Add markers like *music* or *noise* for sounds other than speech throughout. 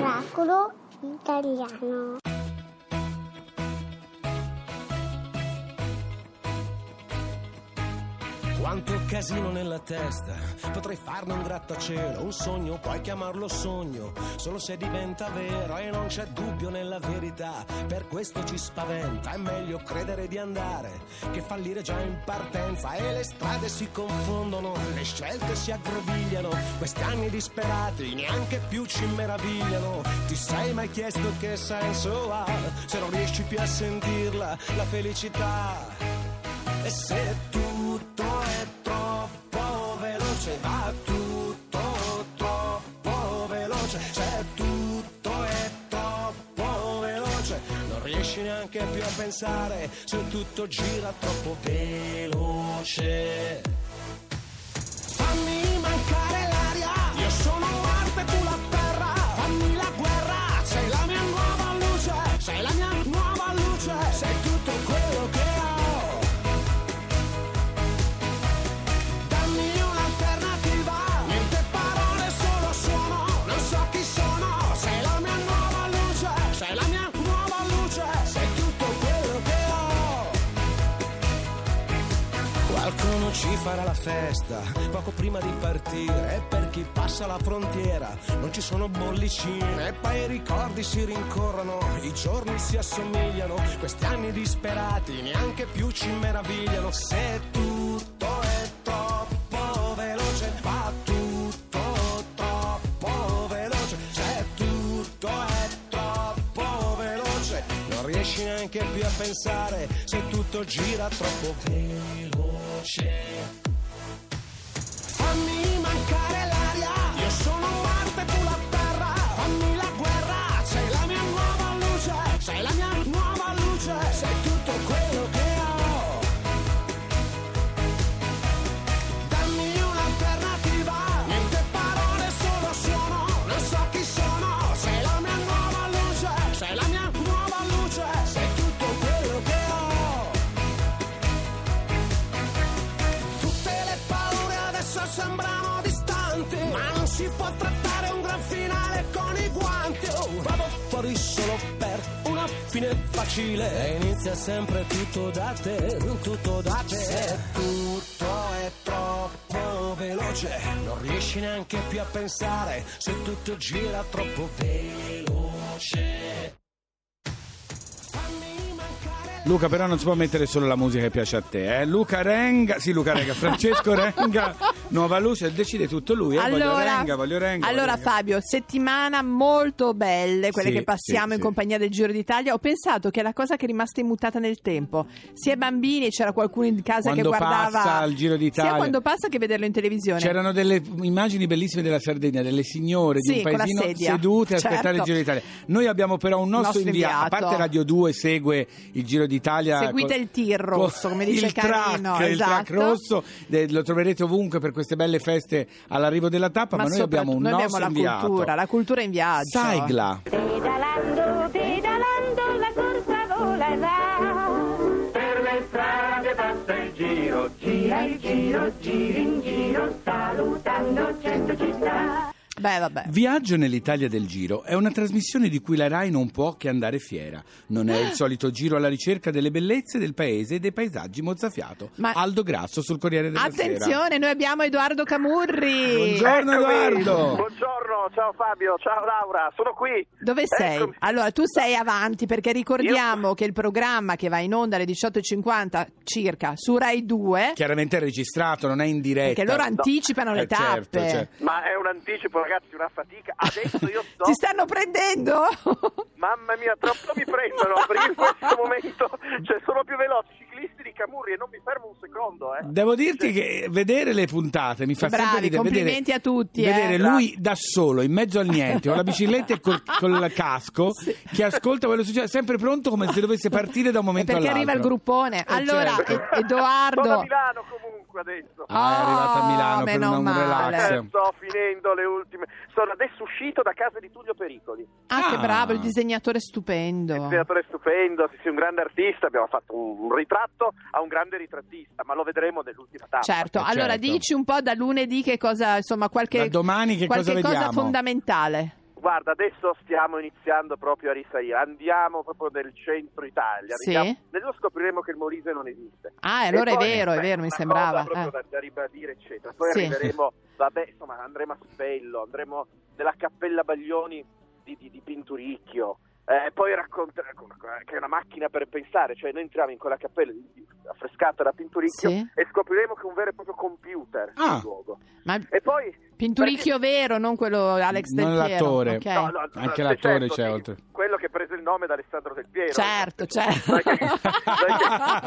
Oracolo italiano. Quanto casino nella testa, potrei farne un grattacielo, un sogno, puoi chiamarlo sogno, solo se diventa vero e non c'è dubbio nella verità, per questo ci spaventa, è meglio credere di andare che fallire già in partenza. E le strade si confondono, le scelte si aggrovigliano, questi anni disperati neanche più ci meravigliano, ti sei mai chiesto che senso ha se non riesci più a sentirla, la felicità? E se troppo veloce, va tutto troppo veloce. Se tutto è troppo veloce, non riesci neanche più a pensare. Se tutto gira troppo veloce. Qualcuno ci farà la festa poco prima di partire e per chi passa la frontiera non ci sono bollicine e poi i ricordi si rincorrono, i giorni si assomigliano, questi anni disperati neanche più ci meravigliano. Se tutto è troppo veloce va tutto neanche più a pensare se tutto gira troppo veloce share. Si può trattare un gran finale con i guanti. Oh, vado fuori solo per una fine facile. E inizia sempre tutto da te, tutto da te. Se tutto è troppo veloce, non riesci neanche più a pensare. Se tutto gira troppo veloce. Fammi mancare Luca però non si può mettere solo la musica che piace a te, eh? Luca Renga, sì Luca Renga, Francesco *laughs* Renga, Nuova Luce, decide tutto lui, eh? voglio Renga, voglio Renga. allora, voglio Renga. Fabio, settimana molto belle, quelle Sì, che passiamo sì, in compagnia del Giro d'Italia. Ho pensato che è la cosa che è rimasta immutata nel tempo. Sia bambini, c'era qualcuno in casa Quando che guardava passa il Giro d'Italia. Sia quando passa che vederlo in televisione. C'erano delle immagini bellissime della Sardegna, delle signore di Sì, un con la paesino sedute a aspettare il Certo. Giro d'Italia. Noi abbiamo però un nostro, Nostro inviato, a inviato. parte Radio 2 segue il Giro d'Italia. Seguite col- il tir rosso, come dice il Carino, track, il track esatto. rosso, eh, lo troverete ovunque per queste belle feste all'arrivo della tappa, ma, noi abbiamo un noi nostro abbiamo la inviato. cultura, la cultura in viaggio. Saigla. Pedalando, pedalando, la corsa vola e va. Per le strade passa il giro, Gira il giro, gira in giro, salutando cento città. Beh, vabbè. Viaggio nell'Italia del Giro è una trasmissione di cui la RAI non può che andare fiera. Non è il solito giro alla ricerca delle bellezze del paese e dei paesaggi mozzafiato. Ma- Aldo Grasso sul Corriere della Sera. Attenzione, noi abbiamo Edoardo Camurri. Buongiorno Edoardo. Buongiorno, ciao Fabio, ciao Laura, sono qui. Dove sei? Eccomi. Allora, tu sei avanti perché ricordiamo che il programma che va in onda alle 18.50 circa su Rai 2, Chiaramente è registrato, non è in diretta. perché loro anticipano le Eh, certo, tappe. certo. Ma è un anticipo, ragazzi, una fatica. Adesso io *laughs* sto. Ti stanno prendendo? *laughs* Mamma mia, troppo mi prendono *laughs* perché in questo momento cioè, sono più veloci ciclisti di Camurri e non mi fermo un secondo. Eh. Devo dirti che vedere le puntate mi fa Bravi, sempre ridere. complimenti vedere, a tutti, eh. Vedere lui da solo, in mezzo al niente, con la bicicletta e col, col casco, che ascolta quello che succede, sempre pronto come se dovesse partire da un momento perché all'altro. arriva il gruppone. Eh, Allora, certo. E- Sono a Edoardo, Milano comunque. Comunque adesso. Ah, è arrivata a Milano per meno un male. relax. Eh, sto finendo le ultime. Sono adesso uscito da casa di Tullio Pericoli. Ah, che Ah. bravo, il disegnatore stupendo. Un disegnatore stupendo, sì, sì, un grande artista. Abbiamo fatto un, un ritratto a un grande ritrattista, ma lo vedremo nell'ultima tappa. Certo, Eh, allora certo. dici un po' da lunedì che cosa, insomma, qualche, Da domani che qualche cosa cosa fondamentale. Guarda, adesso stiamo iniziando proprio a risalire. Andiamo proprio nel centro Italia. Sì? Adesso scopriremo che il Molise non esiste. Ah, allora è vero, è vero, mi sembrava. cosa proprio eh. da, da ribadire, eccetera. Poi Sì. arriveremo, vabbè, insomma, andremo a Spello, andremo nella Cappella Baglioni di, di, di Pinturicchio. Eh, poi racconteremo che è una macchina per pensare, cioè noi entriamo in quella cappella di- affrescata da Pinturicchio Sì. e scopriremo che è un vero e proprio computer Ah. il luogo. Ma E poi Pinturicchio vero, non quello Alex Del Non Piero. l'attore. ok. No, no, Anche l'attore certo, c'è, sì, oltre. Quello che prese il nome da Alessandro Del Piero. Certo, certo. Dai dai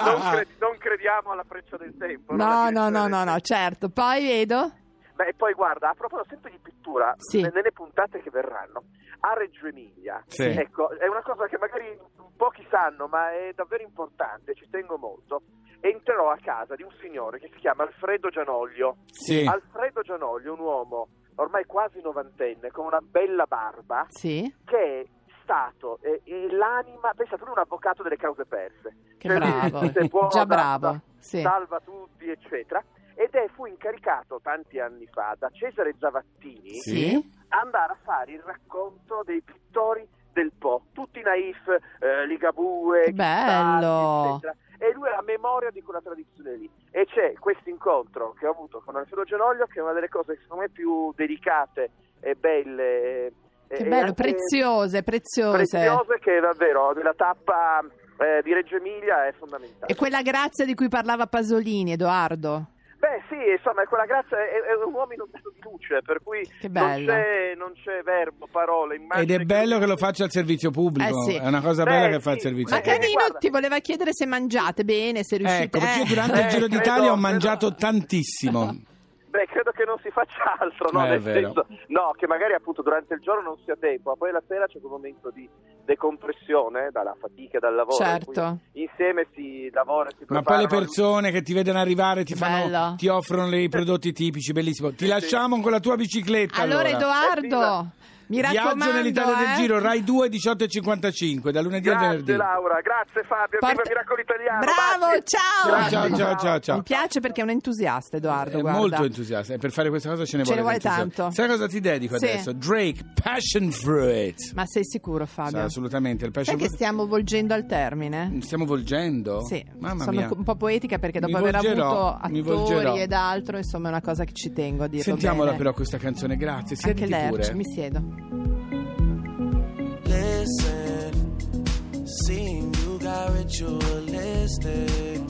non, *laughs* non crediamo alla freccia del tempo. No, no, no, no, no, certo. Poi vedo. Beh, e poi guarda, a proposito sempre di pittura, Sì. ne- nelle puntate che verranno, a Reggio Emilia, Sì. ecco, è una cosa che magari pochi sanno, ma è davvero importante, ci tengo molto. Entrerò a casa di un signore che si chiama Alfredo Gianoglio. Sì. Alfredo Gianoglio, un uomo ormai quasi novantenne, con una bella barba, Sì, che è stato eh, eh, l'anima, pensate, lui è un avvocato delle cause perse. che Cioè, bravo. Già da- bravo. da- Sì. salva tutti, eccetera. Ed è, fu incaricato tanti anni fa da Cesare Zavattini Sì. andare a fare il racconto dei pittori del Po, tutti naif, eh, Ligabue, bello. Eccetera. E lui ha la memoria di quella tradizione lì. E c'è questo incontro che ho avuto con Alfredo Genoglio, che è una delle cose secondo me più delicate e belle. Che e bello, preziose, preziose. preziose che davvero nella tappa eh, di Reggio Emilia è fondamentale. E quella grazia di cui parlava Pasolini, Edoardo. Beh sì, insomma, quella grazia è, è un uomo in un stato di luce, per cui Che non bello. c'è, non c'è verbo, parole, immagini. Ed è bello che lo faccia al servizio pubblico. Eh sì. È una cosa Beh, bella che sì. fa il servizio Ma pubblico. Canino guarda. ti voleva chiedere se mangiate bene, se riuscite... Ecco, perché io eh. durante il Eh, Giro credo- d'Italia ho credo- mangiato tantissimo. *laughs* Che non si faccia *laughs* altro, no? Eh, senso, no, che magari appunto durante il giorno non sia tempo, ma poi la sera c'è quel momento di decompressione dalla fatica, dal lavoro. Certo. Insieme si lavora, si Ma poi le persone che ti vedono arrivare ti, fanno, ti offrono i prodotti tipici, bellissimo. Ti lasciamo con la tua bicicletta. Allora, Allora, Edoardo, mi raccomando, Viaggio nell'Italia del eh. Giro, Rai 2, 18 e 55, da lunedì al Grazie venerdì. Laura, grazie Fabio, Porta- Miracolo Italiano. Bravo, baci. ciao. Ciao, Grazie. ciao, ciao, ciao. Mi piace perché è un entusiasta, Edoardo. È guarda. molto entusiasta e per fare questa cosa ce ne Ce ne vuole, vuole tanto. Sai cosa ti dedico Sì. adesso? Drake Passion Fruit. Ma sei sicuro, Sì, Fabio? assolutamente, il Sai Passion che Fruit. stiamo volgendo al termine? Stiamo volgendo? Sì, Mamma sono mia. un po' poetica perché Mi dopo aver volgerò, avuto mi attori ed altro, insomma, è una cosa che ci tengo a dirlo Sentiamola bene. però questa canzone, grazie. Anche Siediti Lerch, pure. mi siedo. Listen, seeing you got ritualistic.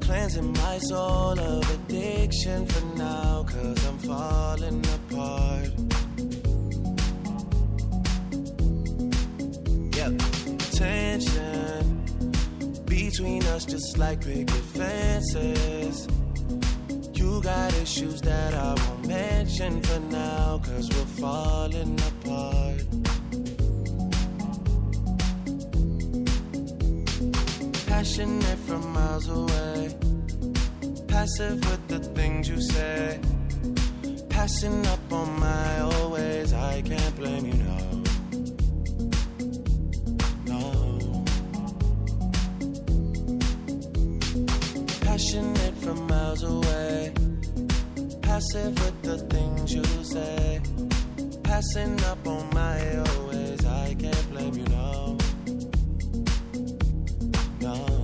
Cleansing my soul of addiction for now, cause I'm falling apart. Yeah, tension between us just like picket fences. You got issues that I won't mention for now, cause we're falling apart. Passionate from miles away, passive with the things you say. Passing up on my always, I can't blame you, no. No. Passionate from miles away, passive with the things you say. Passing up on my always, I can't blame you, no. No.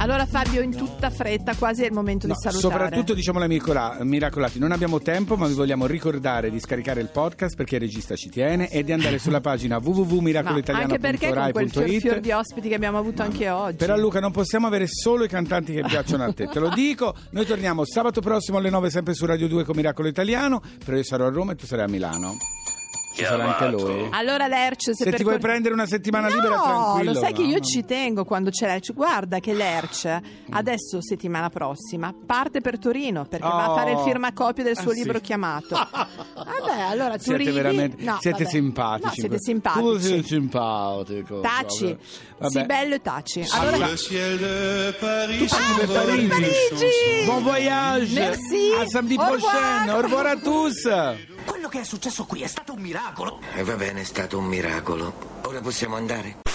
Allora Fabio, in tutta fretta, quasi è il momento No, di salutare. soprattutto diciamo la miracola- miracolati, non abbiamo tempo ma vi vogliamo ricordare di scaricare il podcast perché il regista ci tiene e di andare sulla pagina Ma anche perché con quel fior, di ospiti che abbiamo avuto anche oggi. Però Luca non possiamo avere solo i cantanti che piacciono a te, te lo dico. Noi torniamo sabato prossimo alle 9 sempre su Radio 2 con Miracolo Italiano, però io sarò a Roma e tu sarai a Milano. Ci sarà anche lui. Allora Lerch, se, Se per ti vuoi cor- prendere una settimana no, libera tranquillo. lo sai che no, io no. ci tengo quando c'è Lerch. Guarda che Lerch adesso settimana prossima parte per Torino perché va a Oh. fare il firmacopio del suo Ah, sì. libro chiamato. *laughs* Vabbè, allora tu Siete ridi. veramente No, siete vabbè. simpatici. No, siete Tu simpatici. sei simpatico. Taci. vabbè. Sì, bello e taci. Allora, Le ciel de Paris Ah, Parigi. Parigi. Bon voyage. Merci. À samedi prochain. Au revoir à tous. Quello che è successo qui è stato un miracolo. E va bene, è stato un miracolo. Ora possiamo andare?